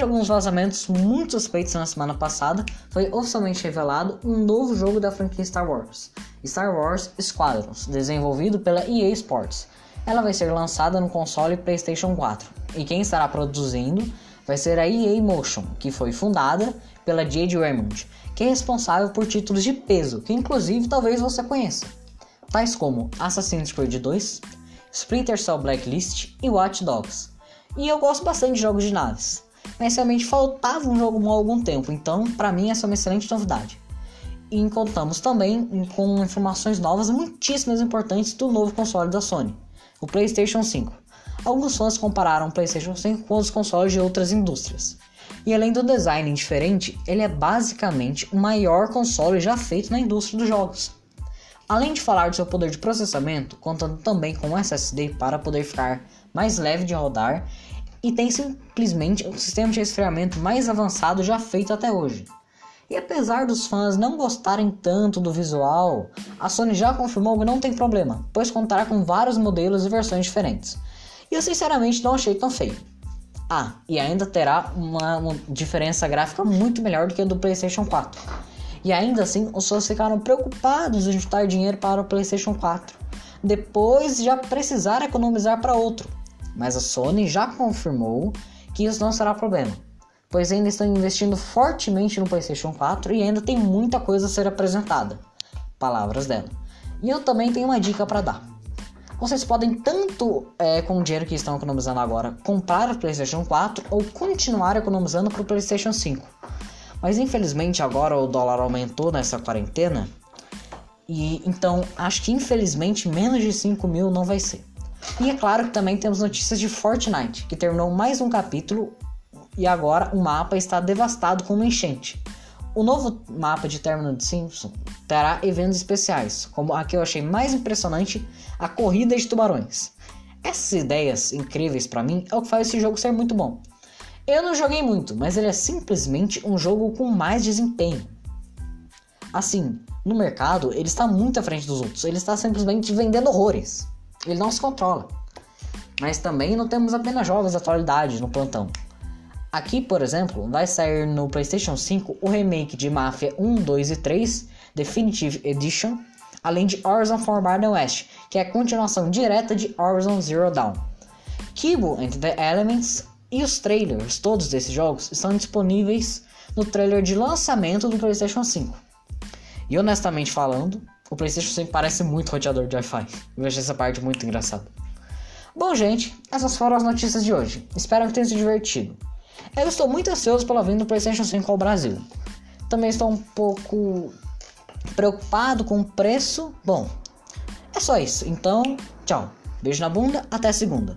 de alguns vazamentos muito suspeitos na semana passada, foi oficialmente revelado um novo jogo da franquia Star Wars, Star Wars Squadrons, desenvolvido pela EA Sports. Ela vai ser lançada no console PlayStation 4, e quem estará produzindo vai ser a EA Motion, que foi fundada pela Jade Raymond, que é responsável por títulos de peso, que inclusive talvez você conheça, tais como Assassin's Creed 2, Splinter Cell Blacklist e Watch Dogs. E eu gosto bastante de jogos de naves mas realmente faltava um jogo há algum tempo, então para mim essa é uma excelente novidade. E contamos também com informações novas muitíssimas importantes do novo console da Sony, o PlayStation 5. Alguns fãs compararam o PlayStation 5 com os consoles de outras indústrias. E além do design diferente, ele é basicamente o maior console já feito na indústria dos jogos. Além de falar do seu poder de processamento, contando também com um SSD para poder ficar mais leve de rodar e tem simplesmente o sistema de resfriamento mais avançado já feito até hoje. E apesar dos fãs não gostarem tanto do visual, a Sony já confirmou que não tem problema, pois contará com vários modelos e versões diferentes. E eu sinceramente não achei tão feio. Ah, e ainda terá uma, uma diferença gráfica muito melhor do que a do PlayStation 4. E ainda assim, os fãs ficaram preocupados em juntar dinheiro para o PlayStation 4, depois de já precisar economizar para outro mas a Sony já confirmou que isso não será problema, pois ainda estão investindo fortemente no PlayStation 4 e ainda tem muita coisa a ser apresentada. Palavras dela. E eu também tenho uma dica para dar. Vocês podem tanto é, com o dinheiro que estão economizando agora comprar o PlayStation 4 ou continuar economizando para o PlayStation 5. Mas infelizmente agora o dólar aumentou nessa quarentena e então acho que infelizmente menos de 5 mil não vai ser. E é claro que também temos notícias de Fortnite, que terminou mais um capítulo e agora o mapa está devastado com uma enchente. O novo mapa de Terminal de Simpson terá eventos especiais, como a que eu achei mais impressionante, a corrida de tubarões. Essas ideias incríveis para mim é o que faz esse jogo ser muito bom. Eu não joguei muito, mas ele é simplesmente um jogo com mais desempenho. Assim, no mercado, ele está muito à frente dos outros, ele está simplesmente vendendo horrores. Ele não se controla. Mas também não temos apenas jogos da atualidade no plantão. Aqui, por exemplo, vai sair no PlayStation 5 o remake de Mafia 1, 2 e 3 Definitive Edition, além de Horizon Forbidden West, que é a continuação direta de Horizon Zero Dawn. Kibo and the Elements e os trailers, todos desses jogos, estão disponíveis no trailer de lançamento do PlayStation 5. E honestamente falando, o PlayStation 5 parece muito roteador de Wi-Fi. Eu achei essa parte muito engraçada. Bom, gente, essas foram as notícias de hoje. Espero que tenham se divertido. Eu estou muito ansioso pela vinda do PlayStation 5 ao Brasil. Também estou um pouco preocupado com o preço. Bom, é só isso. Então, tchau. Beijo na bunda, até segunda.